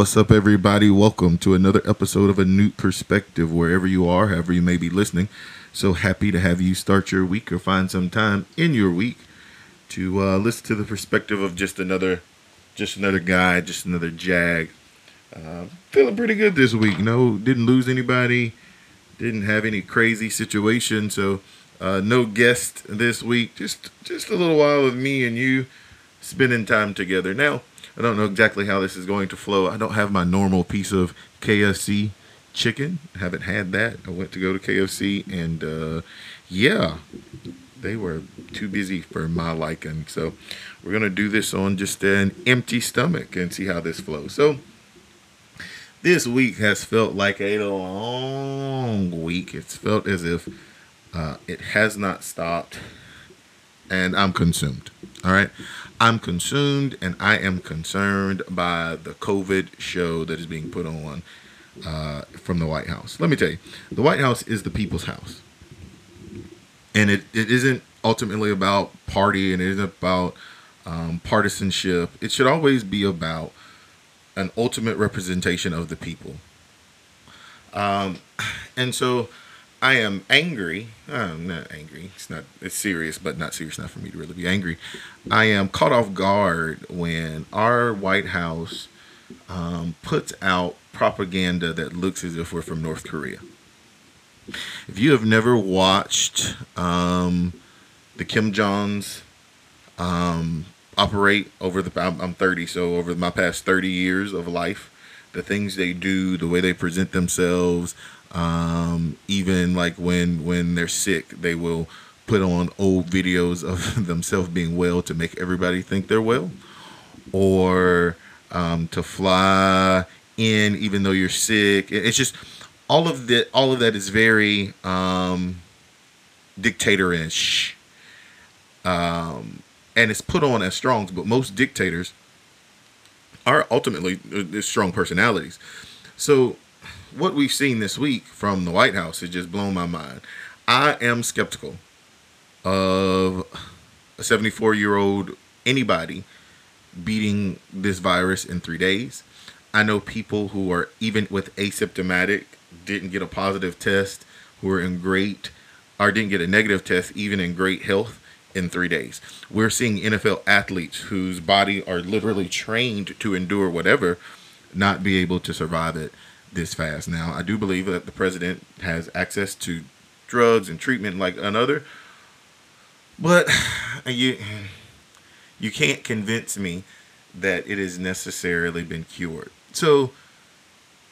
What's up, everybody? Welcome to another episode of A New Perspective, wherever you are, however you may be listening. So happy to have you start your week or find some time in your week to uh, listen to the perspective of just another, just another guy, just another jag. Uh, feeling pretty good this week. No, didn't lose anybody, didn't have any crazy situation. So uh, no guest this week. Just just a little while of me and you spending time together. Now I don't know exactly how this is going to flow. I don't have my normal piece of KFC chicken. I haven't had that. I went to go to KFC and uh, yeah, they were too busy for my liking. So we're gonna do this on just an empty stomach and see how this flows. So this week has felt like a long week. It's felt as if uh, it has not stopped, and I'm consumed. All right. I'm consumed and I am concerned by the COVID show that is being put on uh, from the White House. Let me tell you, the White House is the people's house. And it, it isn't ultimately about party and it isn't about um, partisanship. It should always be about an ultimate representation of the people. Um, and so I am angry. I'm not angry. It's not. It's serious, but not serious enough for me to really be angry. I am caught off guard when our White House um, puts out propaganda that looks as if we're from North Korea. If you have never watched um, the Kim Jongs um, operate over the, I'm, I'm 30, so over my past 30 years of life, the things they do, the way they present themselves, um, even like when when they're sick, they will put on old videos of themselves being well to make everybody think they're well, or um, to fly in even though you're sick. It's just all of that. All of that is very um, dictatorish, um, and it's put on as strongs. But most dictators are ultimately uh, strong personalities. So what we've seen this week from the White House has just blown my mind. I am skeptical of a 74 year old anybody beating this virus in three days. I know people who are even with asymptomatic didn't get a positive test, who are in great or didn't get a negative test, even in great health in three days. We're seeing NFL athletes whose body are literally trained to endure whatever not be able to survive it this fast. Now, I do believe that the president has access to drugs and treatment like another, but you you can't convince me that it has necessarily been cured. So,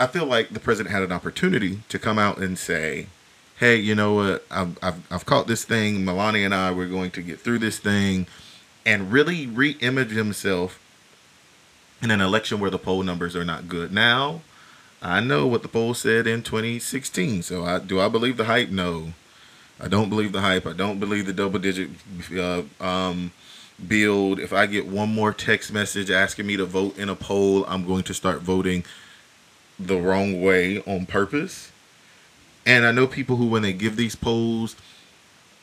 I feel like the president had an opportunity to come out and say, "Hey, you know what? I've I've, I've caught this thing. Melania and I we're going to get through this thing." And really re-image himself in an election where the poll numbers are not good. Now, I know what the poll said in 2016. So I do I believe the hype? No, I don't believe the hype. I don't believe the double digit uh, um, build. If I get one more text message asking me to vote in a poll, I'm going to start voting the wrong way on purpose. And I know people who, when they give these polls,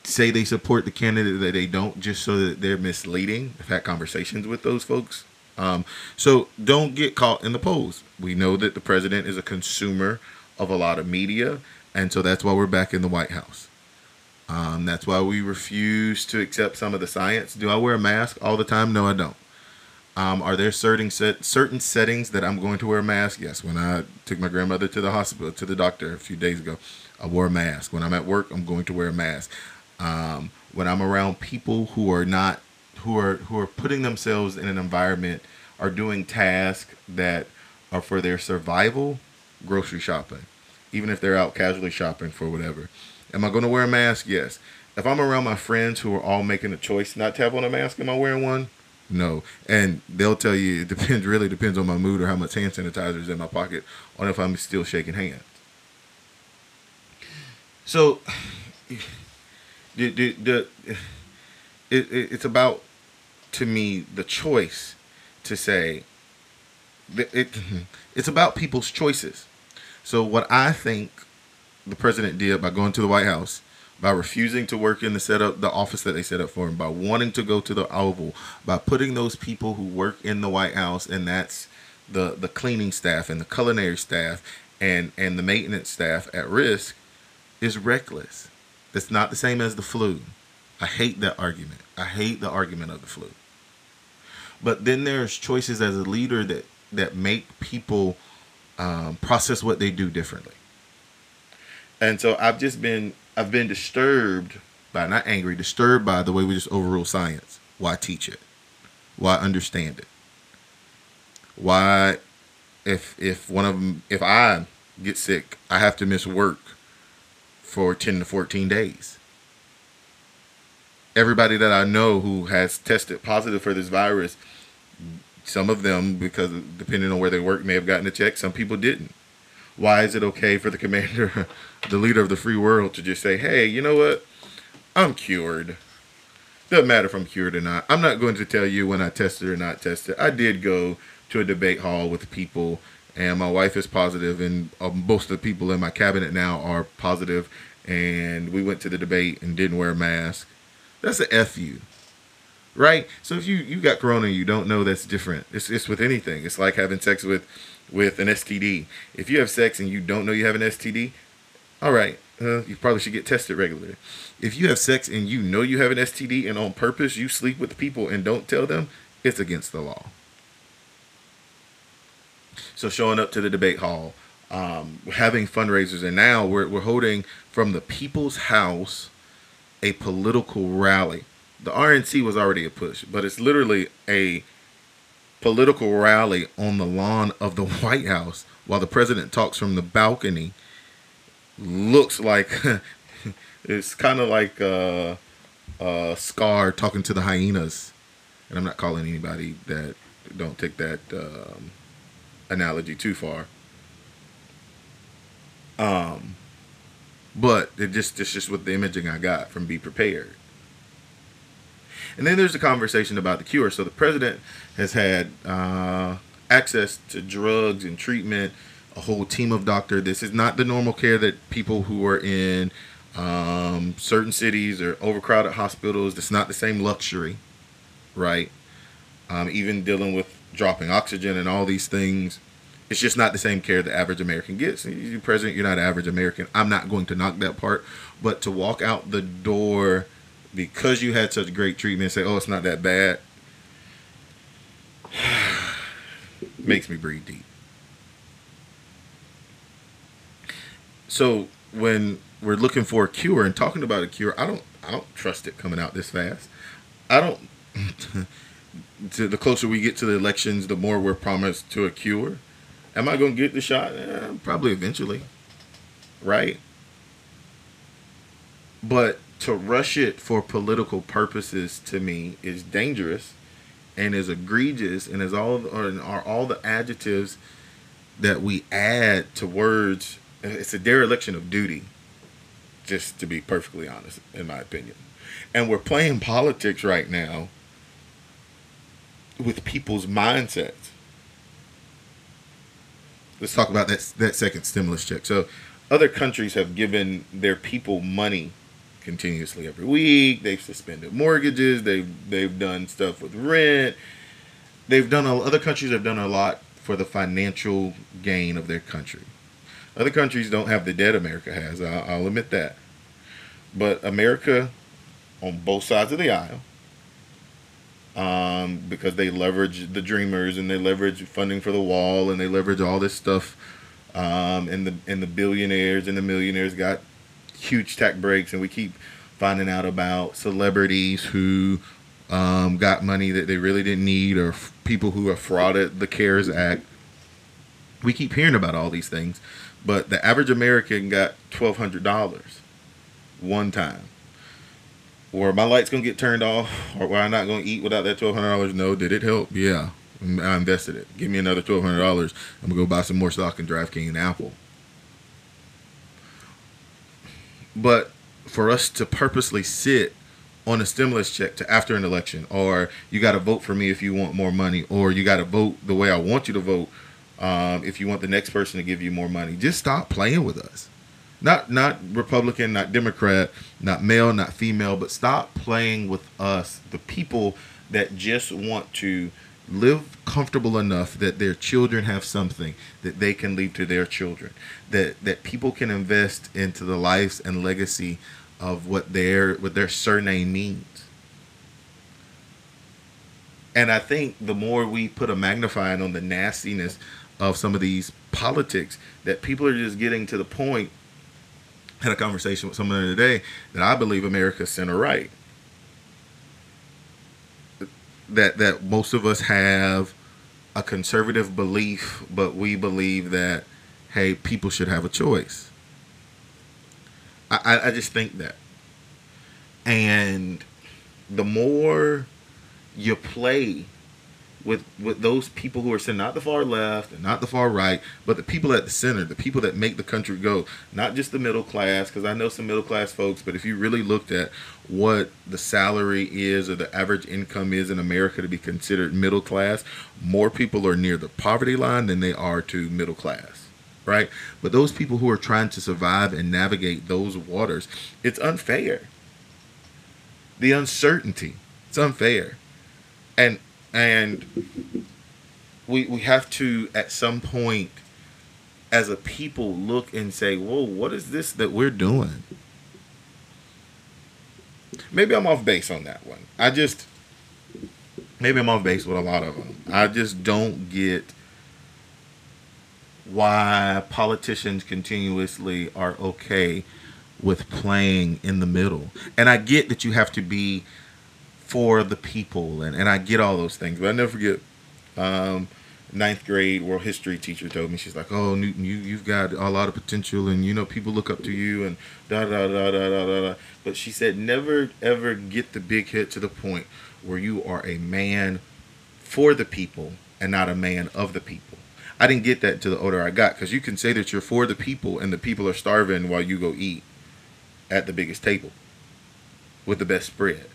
say they support the candidate that they don't, just so that they're misleading. I've had conversations with those folks um, so don't get caught in the polls. We know that the president is a consumer of a lot of media, and so that's why we're back in the White House. Um, that's why we refuse to accept some of the science. Do I wear a mask all the time? No, I don't. Um, are there certain set, certain settings that I'm going to wear a mask? Yes. When I took my grandmother to the hospital to the doctor a few days ago, I wore a mask. When I'm at work, I'm going to wear a mask. Um, when I'm around people who are not who are who are putting themselves in an environment are doing tasks that are for their survival, grocery shopping, even if they're out casually shopping for whatever. Am I going to wear a mask? Yes. If I'm around my friends who are all making a choice not to have on a mask, am I wearing one? No. And they'll tell you it depends really depends on my mood or how much hand sanitizer is in my pocket or if I'm still shaking hands. So the, the, the it, it, it's about to me the choice to say it, mm-hmm. it's about people's choices. So what I think the president did by going to the White House, by refusing to work in the setup, the office that they set up for him, by wanting to go to the Oval, by putting those people who work in the White House, and that's the the cleaning staff and the culinary staff and and the maintenance staff at risk is reckless. It's not the same as the flu. I hate that argument. I hate the argument of the flu. But then there's choices as a leader that that make people um, process what they do differently. And so I've just been I've been disturbed by not angry, disturbed by the way we just overrule science. Why teach it? Why understand it? Why if if one of them if I get sick, I have to miss work for 10 to 14 days. Everybody that I know who has tested positive for this virus, some of them, because depending on where they work, may have gotten a check. Some people didn't. Why is it okay for the commander, the leader of the free world, to just say, hey, you know what? I'm cured. Doesn't matter if I'm cured or not. I'm not going to tell you when I tested or not tested. I did go to a debate hall with people, and my wife is positive, and uh, most of the people in my cabinet now are positive, and we went to the debate and didn't wear a mask. That's a F you. Right? So if you, you got corona and you don't know that's different. It's it's with anything. It's like having sex with with an STD. If you have sex and you don't know you have an STD, all right, uh, you probably should get tested regularly. If you have sex and you know you have an STD and on purpose you sleep with people and don't tell them, it's against the law. So showing up to the debate hall, um, having fundraisers, and now we're, we're holding from the People's House a political rally. The RNC was already a push, but it's literally a political rally on the lawn of the White House while the president talks from the balcony. Looks like it's kind of like uh, uh, Scar talking to the hyenas. And I'm not calling anybody that don't take that um, analogy too far. Um, but it just it's just with the imaging I got from Be Prepared. And then there's the conversation about the cure. So the president has had uh, access to drugs and treatment, a whole team of doctor. This is not the normal care that people who are in um, certain cities or overcrowded hospitals. It's not the same luxury, right? Um, even dealing with dropping oxygen and all these things it's just not the same care the average American gets. You president, you're not average American. I'm not going to knock that part, but to walk out the door because you had such great treatment, say, "Oh, it's not that bad," makes me breathe deep. So when we're looking for a cure and talking about a cure, I don't, I don't trust it coming out this fast. I don't. the closer we get to the elections, the more we're promised to a cure. Am I going to get the shot? Eh, probably eventually. Right? But to rush it for political purposes to me is dangerous and is egregious and is all or are all the adjectives that we add to words it's a dereliction of duty just to be perfectly honest in my opinion and we're playing politics right now with people's mindsets let's talk about that that second stimulus check. So, other countries have given their people money continuously every week. They've suspended mortgages. They've they've done stuff with rent. They've done a, other countries have done a lot for the financial gain of their country. Other countries don't have the debt America has. I'll, I'll admit that. But America, on both sides of the aisle, um, because they leverage the dreamers and they leverage funding for the wall and they leverage all this stuff. Um, and the and the billionaires and the millionaires got huge tax breaks, and we keep finding out about celebrities who um, got money that they really didn't need, or f- people who have frauded the CARES Act. We keep hearing about all these things, but the average American got twelve hundred dollars one time or my light's gonna get turned off, or why I'm not gonna eat without that twelve hundred dollars. No, did it help? Yeah, I invested it. Give me another twelve hundred dollars. I'm gonna go buy some more stock in DraftKings and Apple. But for us to purposely sit on a stimulus check to after an election, or you got to vote for me if you want more money, or you got to vote the way I want you to vote um, if you want the next person to give you more money. Just stop playing with us not not Republican, not Democrat, not male, not female, but stop playing with us, the people that just want to live comfortable enough that their children have something that they can leave to their children that that people can invest into the lives and legacy of what their what their surname means. And i think the more we put a magnifying on the nastiness of some of these politics that people are just getting to the point had a conversation with someone today that i believe america's center right that that most of us have a conservative belief, but we believe that hey, people should have a choice. I, I just think that. And the more you play with with those people who are sitting not the far left and not the far right, but the people at the center, the people that make the country go, not just the middle class. Because I know some middle class folks, but if you really looked at what the salary is or the average income is in America to be considered middle class, more people are near the poverty line than they are to middle class. Right? But those people who are trying to survive and navigate those waters, it's unfair. The uncertainty, it's unfair. And and we we have to at some point as a people look and say whoa what is this that we're doing? Maybe i'm off base on that one. I just maybe i'm off base with a lot of them i just don't get why politicians continuously are okay with playing in the middle. And i get that you have to be for the people, and, and I get all those things. But I never forget, um, ninth grade world history teacher told me she's like, "Oh, Newton, you you've got a lot of potential, and you know people look up to you, and da da da da da da." da. But she said, never ever get the big hit to the point where you are a man for the people and not a man of the people. I didn't get that to the older I got because you can say that you're for the people and the people are starving while you go eat at the biggest table with the best spread.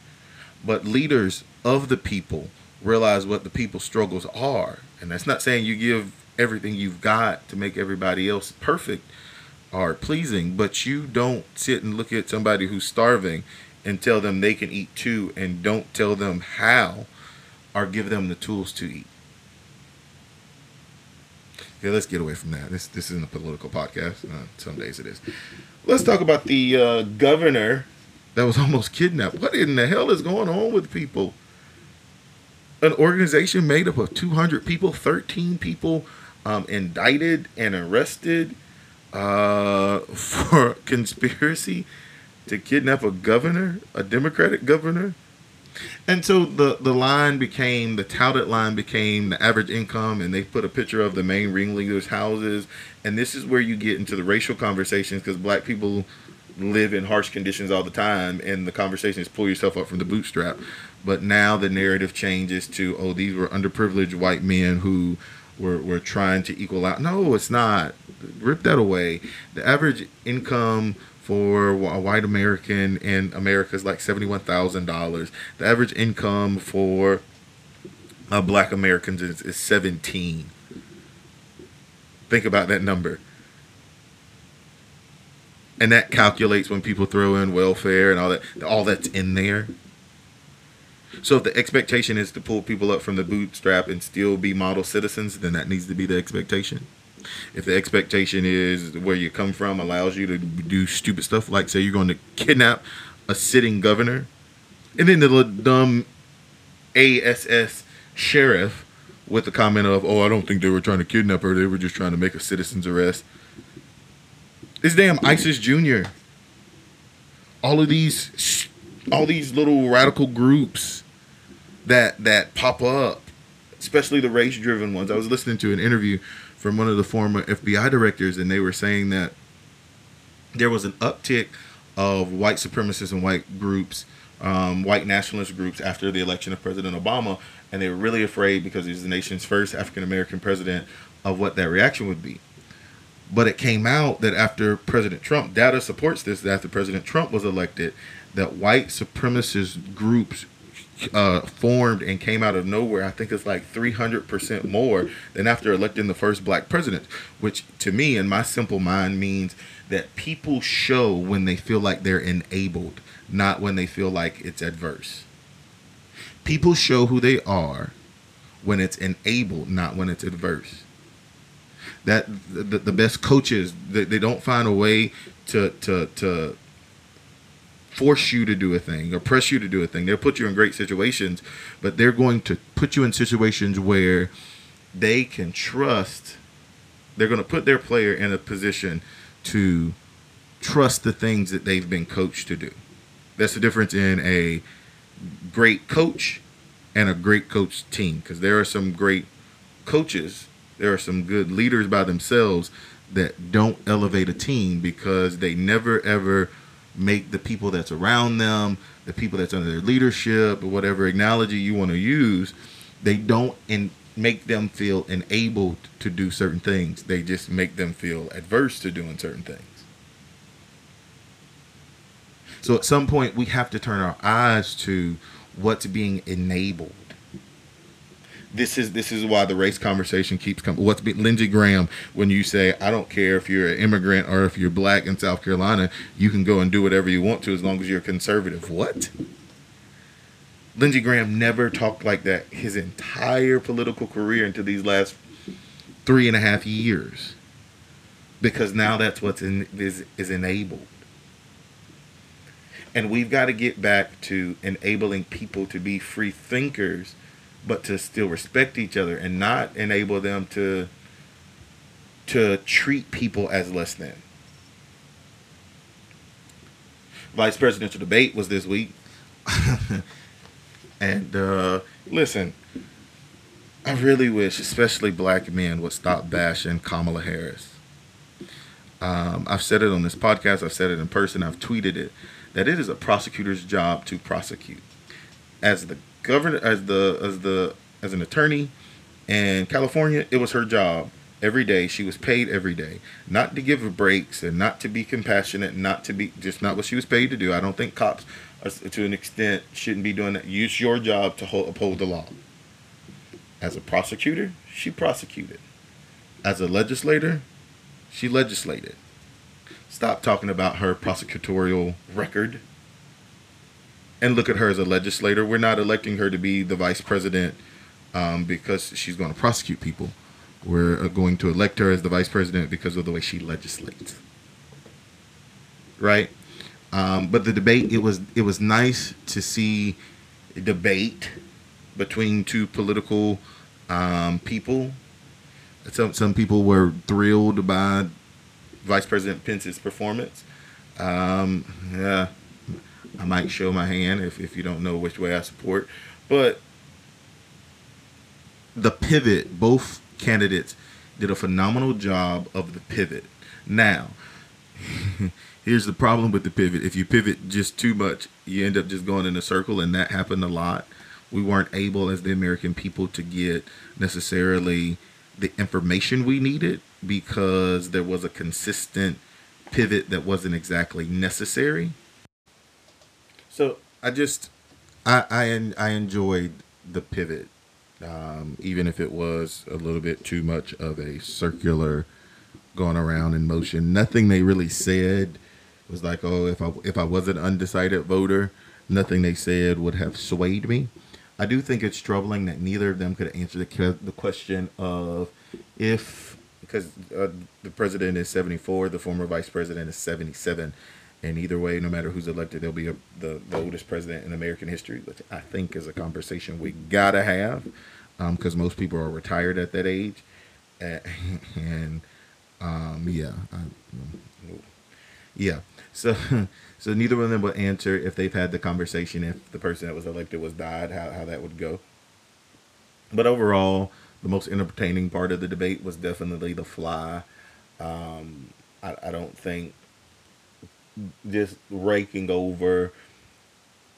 But leaders of the people realize what the people's struggles are. And that's not saying you give everything you've got to make everybody else perfect or pleasing, but you don't sit and look at somebody who's starving and tell them they can eat too and don't tell them how or give them the tools to eat. Yeah, let's get away from that. This this isn't a political podcast. Uh, some days it is. Let's talk about the uh, governor that was almost kidnapped. What in the hell is going on with people? An organization made up of 200 people, 13 people um, indicted and arrested uh, for conspiracy to kidnap a governor, a Democratic governor. And so the, the line became, the touted line became the average income, and they put a picture of the main ringleaders' houses. And this is where you get into the racial conversations because black people live in harsh conditions all the time and the conversation is pull yourself up from the bootstrap. But now the narrative changes to oh these were underprivileged white men who were, were trying to equal out. No it's not. Rip that away. The average income for a white american in america is like $71000 the average income for uh, black americans is, is 17 think about that number and that calculates when people throw in welfare and all that all that's in there. So if the expectation is to pull people up from the bootstrap and still be model citizens then that needs to be the expectation. If the expectation is where you come from allows you to do stupid stuff like say you're going to kidnap a sitting governor and then the dumb ass sheriff with the comment of oh i don't think they were trying to kidnap her. They were just trying to make a citizen's arrest this damn ISIS Junior. All of these, all these little radical groups that that pop up, especially the race-driven ones. I was listening to an interview from one of the former FBI directors, and they were saying that there was an uptick of white supremacists and white groups, um, white nationalist groups after the election of President Obama, and they were really afraid because he was the nation's first African American president of what that reaction would be. But it came out that after President Trump, data supports this, that after President Trump was elected, that white supremacist groups uh, formed and came out of nowhere. I think it's like 300% more than after electing the first black president, which to me, in my simple mind, means that people show when they feel like they're enabled, not when they feel like it's adverse. People show who they are when it's enabled, not when it's adverse. That the, the best coaches they, they don't find a way to to to force you to do a thing or press you to do a thing. They'll put you in great situations, but they're going to put you in situations where they can trust. They're going to put their player in a position to trust the things that they've been coached to do. That's the difference in a great coach and a great coach team because there are some great coaches, there are some good leaders by themselves that don't elevate a team because they never ever make the people that's around them, the people that's under their leadership, or whatever analogy you want to use, they don't in, make them feel enabled to do certain things. They just make them feel adverse to doing certain things. So at some point, we have to turn our eyes to what's being enabled. This is this is why the race conversation keeps coming. What's be, Lindsey Graham when you say I don't care if you're an immigrant or if you're black in South Carolina, you can go and do whatever you want to as long as you're conservative. What? Lindsey Graham never talked like that his entire political career into these last three and a half years, because now that's what's in, is is enabled. And we've got to get back to enabling people to be free thinkers, but to still respect each other and not enable them to to treat people as less than. Vice presidential debate was this week. and uh, listen, I really wish, especially black men, would stop bashing Kamala Harris. Um, I've said it on this podcast, I've said it in person, I've tweeted it that it is a prosecutor's job to prosecute. As the governor, as the as the as an attorney in California, it was her job every day. She was paid every day, not to give breaks and not to be compassionate, not to be just not what she was paid to do. I don't think cops, to an extent, shouldn't be doing that. Use your job to hold, uphold the law. As a prosecutor, she prosecuted. As a legislator, she legislated stop talking about her prosecutorial record and look at her as a legislator. We're not electing her to be the vice president um, because she's going to prosecute people. We're uh, going to elect her as the vice president because of the way she legislates. Right? Um, but the debate it was it was nice to see debate between two political um, people. Some some people were thrilled by Vice President Pence's performance. Um, yeah, I might show my hand if, if you don't know which way I support. But the pivot, both candidates did a phenomenal job of the pivot. Now, here's the problem with the pivot. If you pivot just too much, you end up just going in a circle, and that happened a lot. We weren't able, as the American people, to get necessarily the information we needed because there was a consistent pivot that wasn't exactly necessary. So I just I I, I enjoyed the pivot, um, even if it was a little bit too much of a circular going around in motion. Nothing they really said was like, oh, if I if I was an undecided voter, nothing they said would have swayed me. I do think it's troubling that neither of them could answer the the question of if because uh, the president is 74, the former vice president is 77. And either way, no matter who's elected, they'll be a, the, the oldest president in American history, which I think is a conversation we gotta have, because um, most people are retired at that age, and um, yeah, I, yeah. So, so neither of them will answer if they've had the conversation if the person that was elected was died, how how that would go. But overall, the most entertaining part of the debate was definitely the fly. Um, I, I don't think just raking over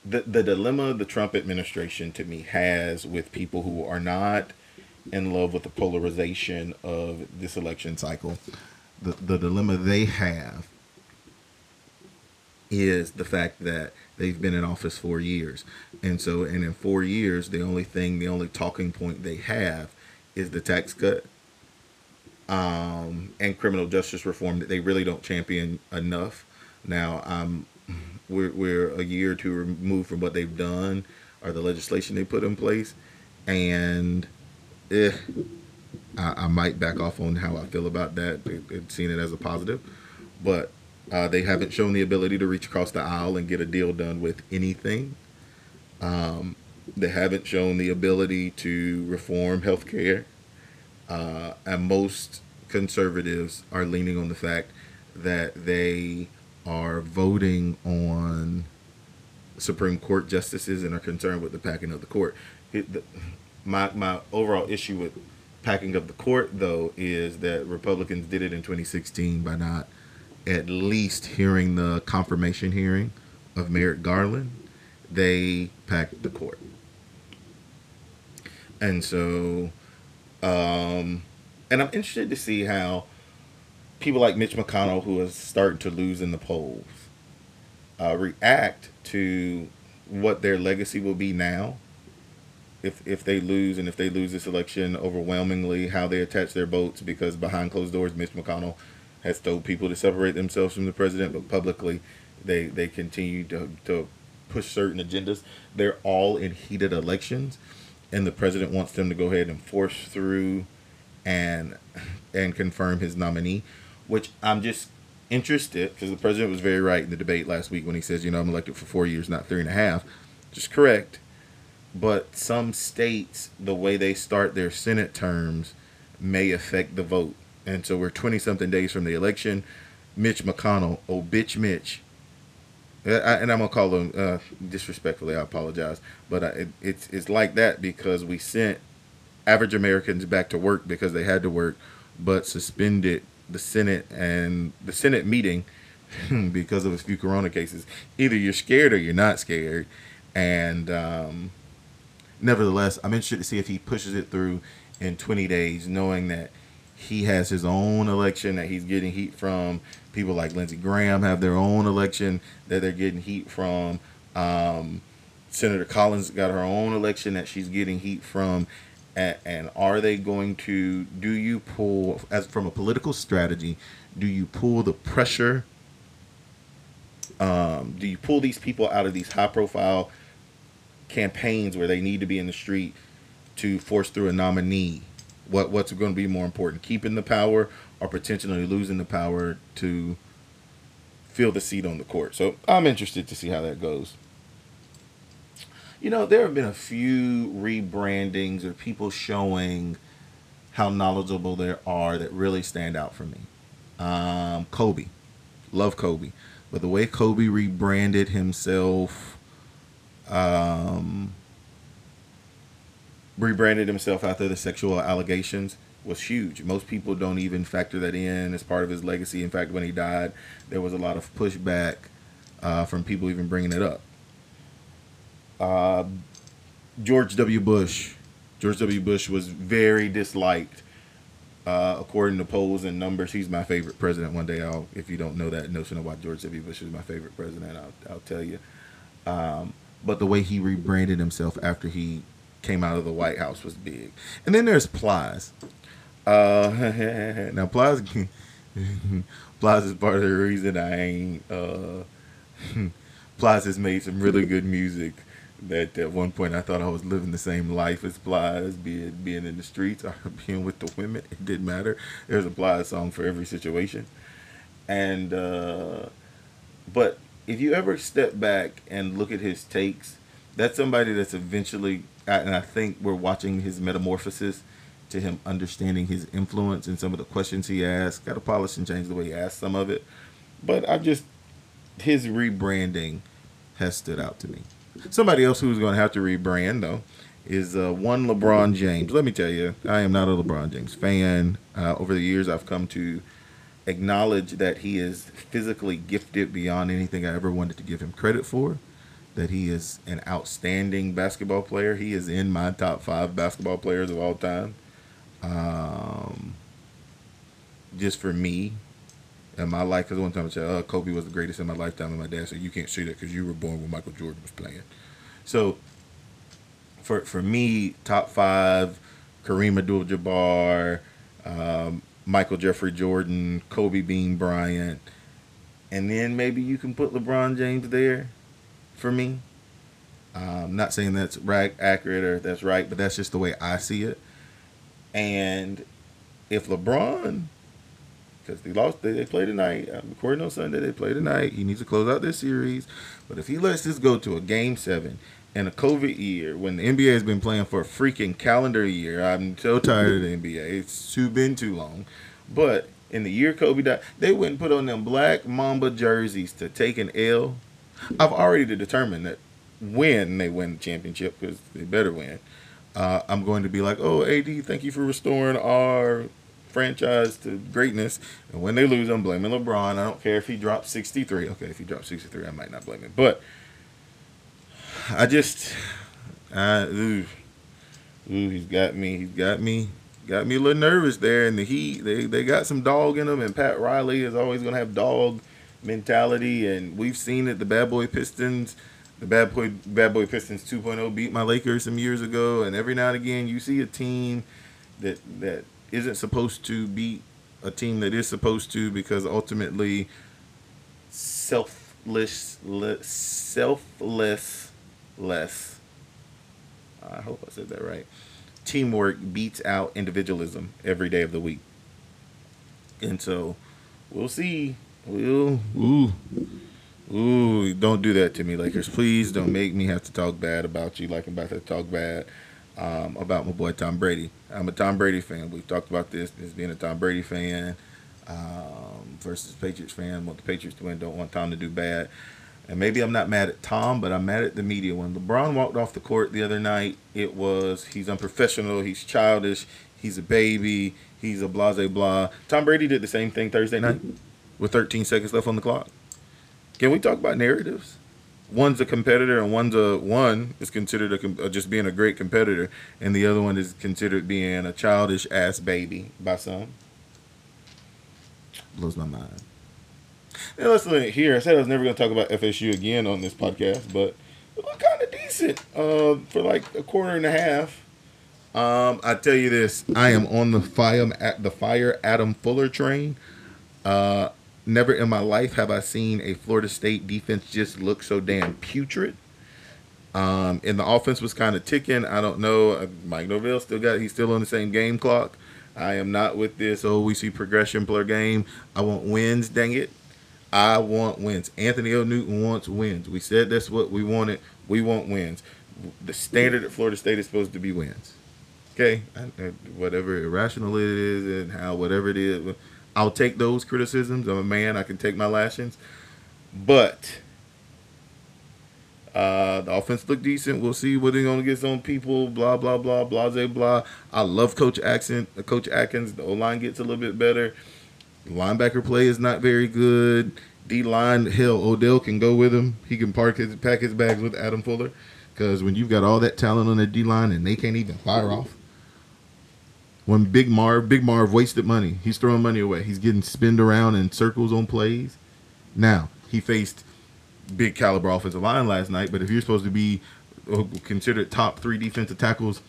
the the dilemma the Trump administration to me has with people who are not in love with the polarization of this election cycle. The the dilemma they have is the fact that they've been in office four years. And so and in four years the only thing the only talking point they have is the tax cut um, and criminal justice reform that they really don't champion enough. Now, um, we're, we're a year or two removed from what they've done or the legislation they put in place. And eh, I, I, might back off on how I feel about that and seeing it as a positive. But uh, they haven't shown the ability to reach across the aisle and get a deal done with anything. Um, they haven't shown the ability to reform healthcare. Uh, and most conservatives are leaning on the fact that they are voting on Supreme Court justices and are concerned with the packing of the court. It, the, my my overall issue with packing of the court though is that Republicans did it in 2016 by not at least hearing the confirmation hearing of Merrick Garland. They packed the court, and so, um, and I'm interested to see how people like Mitch McConnell, who is starting to lose in the polls, uh, react to what their legacy will be now. If, if they lose and if they lose this election overwhelmingly, how they attach their votes because behind closed doors, Mitch McConnell has told people to separate themselves from the president, but publicly they they continue to, to push certain agendas. They're all in heated elections, and the president wants them to go ahead and force through and and confirm his nominee which I'm just interested because the president was very right in the debate last week when he says, you know, I'm elected for four years, not three and a half. Just correct. But some states, the way they start their Senate terms may affect the vote. And so we're 20 something days from the election. Mitch McConnell, oh, bitch Mitch. I, and I'm gonna call him uh, disrespectfully. I apologize, but I, it, it's it's like that because we sent average Americans back to work because they had to work, but suspended the Senate and the Senate meeting because of a few corona cases. Either you're scared or you're not scared. And um, nevertheless, I'm interested to see if he pushes it through in 20 days, knowing that he has his own election that he's getting heat from. People like Lindsey Graham have their own election that they're getting heat from. Um, Senator Collins got her own election that she's getting heat from and, and are they going to do you pull as from a political strategy do you pull the pressure um, do you pull these people out of these high profile campaigns where they need to be in the street to force through a nominee? What what's going to be more important keeping the power or potentially losing the power to fill the seat on the court? So i'm interested to see how that goes you know, there have been a few rebrandings or people showing how knowledgeable there are that really stand out for me. Um, Kobe, love Kobe, but the way Kobe rebranded himself, um, rebranded himself after the sexual allegations was huge. Most people don't even factor that in as part of his legacy. In fact, when he died, there was a lot of pushback uh, from people even bringing it up. Uh, George W. Bush. George W. Bush was very disliked. Uh, according to polls and numbers, he's my favorite president. One day, I'll, if you don't know that notion of why George W. Bush is my favorite president, I'll, I'll tell you. Um, but the way he rebranded himself after he came out of the White House was big. And then there's Plies. Uh, now Plies, Plies is part of the reason I ain't. Uh, Plies has made some really good music that at one point I thought I was living the same life as Plies, be it being in the streets or being with the women. It didn't matter. There's a Plies song for every situation. And uh, but if you ever step back and look at his takes, that's somebody that's eventually and I think we're watching his metamorphosis to him understanding his influence and some of the questions he asked. Got to polish and change the way he asked some of it. But I just his rebranding has stood out to me. Somebody else who's going to have to rebrand though is uh, one LeBron James. Let me tell you, I am not a LeBron James fan. Uh, over the years, I've come to acknowledge that he is physically gifted beyond anything I ever wanted to give him credit for. That he is an outstanding basketball player. He is in my top five basketball players of all time. Um, just for me, in my life. Because one time I said, oh, Kobe was the greatest in my lifetime. And my dad said, you can't say that because you were born when Michael Jordan was playing. So for, for me, top five, Kareem Abdul-Jabbar, um, Michael Jeffrey Jordan, Kobe Bean Bryant, and then maybe you can put LeBron James there for me. I'm not saying that's right, accurate or that's right, but that's just the way I see it. And if LeBron, because they lost, they, they play tonight. I'm recording on Sunday. They play tonight. He needs to close out this series. But if he lets this go to a game seven in a COVID year, when the NBA has been playing for a freaking calendar year, I'm so tired of the NBA. It's too been too long. But in the year Kobe died, they and put on them black Mamba jerseys to take an L. I've already determined that when they win the championship, because they better win, uh, I'm going to be like, oh, AD, thank you for restoring our franchise to greatness. And when they lose, I'm blaming LeBron. I don't care if he drops 63. Okay, if he drops 63, I might not blame him. But I just, uh, ooh, ooh, he's got me. He's got me. Got me a little nervous there in the heat. They they got some dog in them, and Pat Riley is always gonna have dog mentality, and we've seen it. The bad boy Pistons the bad boy bad boy Pistons 2.0 beat my Lakers some years ago, and every now and again you see a team that that isn't supposed to beat a team that is supposed to because ultimately selfless selfless less I hope I said that right. Teamwork beats out individualism every day of the week. And so we'll see. We'll ooh Ooh, don't do that to me, Lakers. Please don't make me have to talk bad about you like I'm about to talk bad um, about my boy Tom Brady. I'm a Tom Brady fan. We've talked about this as being a Tom Brady fan um, versus Patriots fan. Want the Patriots to win, don't want Tom to do bad. And maybe I'm not mad at Tom, but I'm mad at the media. When LeBron walked off the court the other night, it was he's unprofessional, he's childish, he's a baby, he's a blase blah. Tom Brady did the same thing Thursday night with 13 seconds left on the clock. Can we talk about narratives? One's a competitor, and one's a one is considered a, uh, just being a great competitor, and the other one is considered being a childish ass baby by some. Blows my mind. Now let's look here. I said I was never going to talk about FSU again on this podcast, but it looked kind of decent uh, for like a quarter and a half. Um, I tell you this, I am on the fire at the fire Adam Fuller train. Uh, Never in my life have I seen a Florida State defense just look so damn putrid. Um, and the offense was kind of ticking. I don't know. Uh, Mike Norvell still got. He's still on the same game clock. I am not with this. Oh, we see progression per game. I want wins. Dang it. I want wins. Anthony L. Newton wants wins. We said that's what we wanted. We want wins. The standard at Florida State is supposed to be wins. Okay, whatever irrational it is and how whatever it is I'll take those criticisms. I'm a man. I can take my lashings. But uh, the offense looked decent. We'll see what they're gonna get some people. Blah blah blah blah blah blah. I love Coach Atkins. Coach Atkins. The O line gets a little bit better. Linebacker play is not very good. D line, hell, Odell can go with him. He can park his pack his bags with Adam Fuller. Because when you've got all that talent on the D line and they can't even fire off, when Big Marv, Big Marv wasted money. He's throwing money away. He's getting spinned around in circles on plays. Now he faced big caliber offensive line last night, but if you're supposed to be uh, considered top three defensive tackles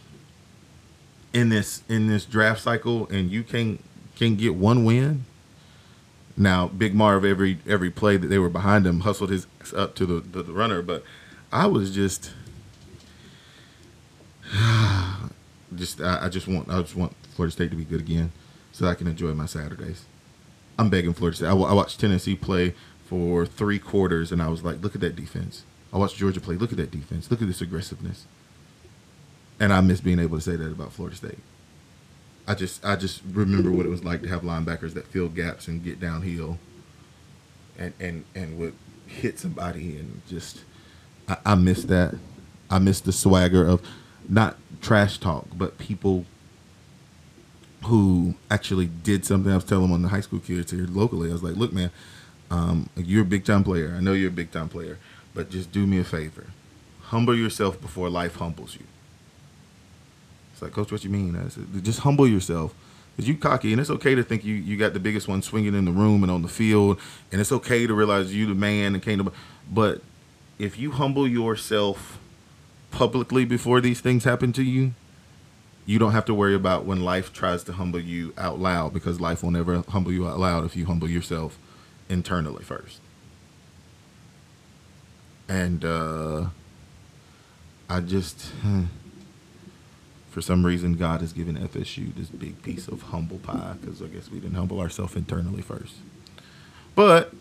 in this in this draft cycle, and you can can get one win. Now, Big Marv every every play that they were behind him hustled his up to the, the, the runner, but I was just just I, I, just want I just want Florida State to be good again, so I can enjoy my Saturdays. I'm begging Florida State. I, I watched Tennessee play for three quarters, and I was like, look at that defense. I watched Georgia play. Look at that defense. Look at this aggressiveness. And I miss being able to say that about Florida State. I just I just remember what it was like to have linebackers that fill gaps and get downhill and and and would hit somebody and just I, I miss that. I miss the swagger of not trash talk, but people who actually did something. I was telling one of the high school kids here locally. I was like, "Look, man, um, you're a big time player. I know you're a big time player, but just do me a favor. Humble yourself before life humbles you." It's like, Coach, what you mean? I said, just humble yourself. Cause you cocky, and it's okay to think you, you got the biggest one swinging in the room and on the field, and it's okay to realize you the man and can't. But if you humble yourself publicly before these things happen to you, you don't have to worry about when life tries to humble you out loud because life will never humble you out loud if you humble yourself internally first. And uh, I just, for some reason, God has given FSU this big piece of humble pie because I guess we didn't humble ourselves internally first. But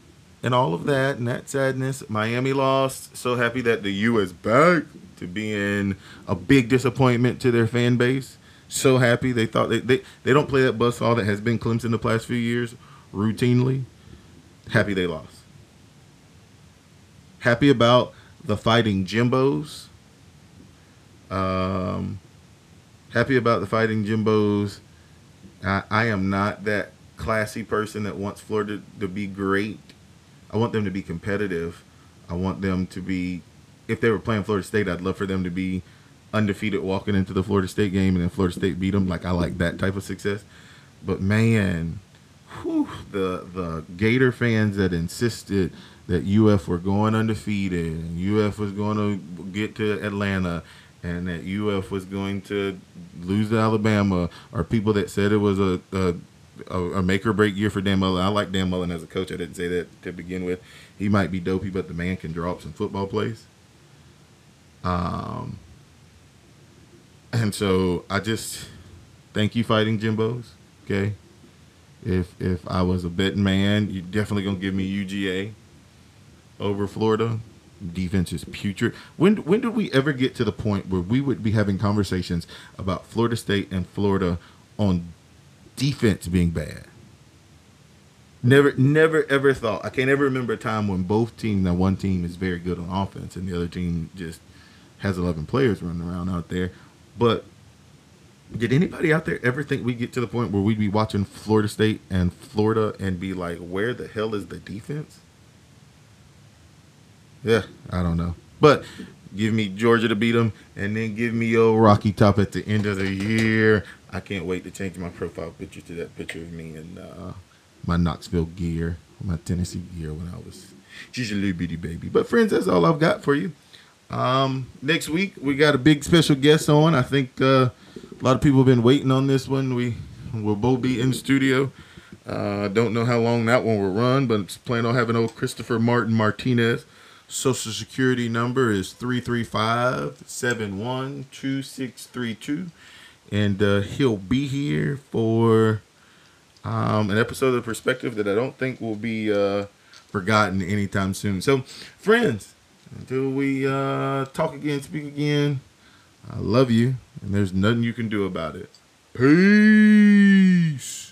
in all of that and that sadness, Miami lost. So happy that the U is back to being a big disappointment to their fan base. So happy they thought they they, they don't play that bus buzzsaw that has been Clemson the past few years routinely. Happy they lost. Happy about the fighting Jimbos. Um, happy about the fighting Jimbos. I, I am not that classy person that wants Florida to be great. I want them to be competitive. I want them to be, if they were playing Florida State, I'd love for them to be undefeated walking into the Florida State game and then Florida State beat them. Like I like that type of success. But man, whew, the the Gator fans that insisted that UF were going undefeated and UF was going to get to Atlanta and that UF was going to lose to Alabama, or people that said it was a, a a, make or break year for Dan Mullen. I like Dan Mullen as a coach. I didn't say that to begin with. He might be dopey, but the man can draw up some football plays. Um, and so I just thank you, fighting Jimbos. Okay, if if I was a betting man, you're definitely gonna give me UGA over Florida. Defense is putrid. When when did we ever get to the point where we would be having conversations about Florida State and Florida on defense being bad? Never, never, ever thought. I can't ever remember a time when both teams, now one team is very good on offense and the other team just has 11 players running around out there. But did anybody out there ever think we get to the point where we'd be watching Florida State and Florida and be like, where the hell is the defense? Yeah, I don't know. But give me Georgia to beat them, and then give me old Rocky Top at the end of the year. I can't wait to change my profile picture to that picture of me in uh, my Knoxville gear, my Tennessee gear when I was just a little bitty baby. But friends, that's all I've got for you. Um, next week we got a big special guest on. I think uh, a lot of people have been waiting on this one. We will both be in studio. Uh, don't know how long that one will run, but it's planning on having old Christopher Martin Martinez. Social security number is 335 712632. And uh, he'll be here for um, an episode of Perspective that I don't think will be uh, forgotten anytime soon. So, friends, until we uh, talk again, speak again, I love you, and there's nothing you can do about it. Peace.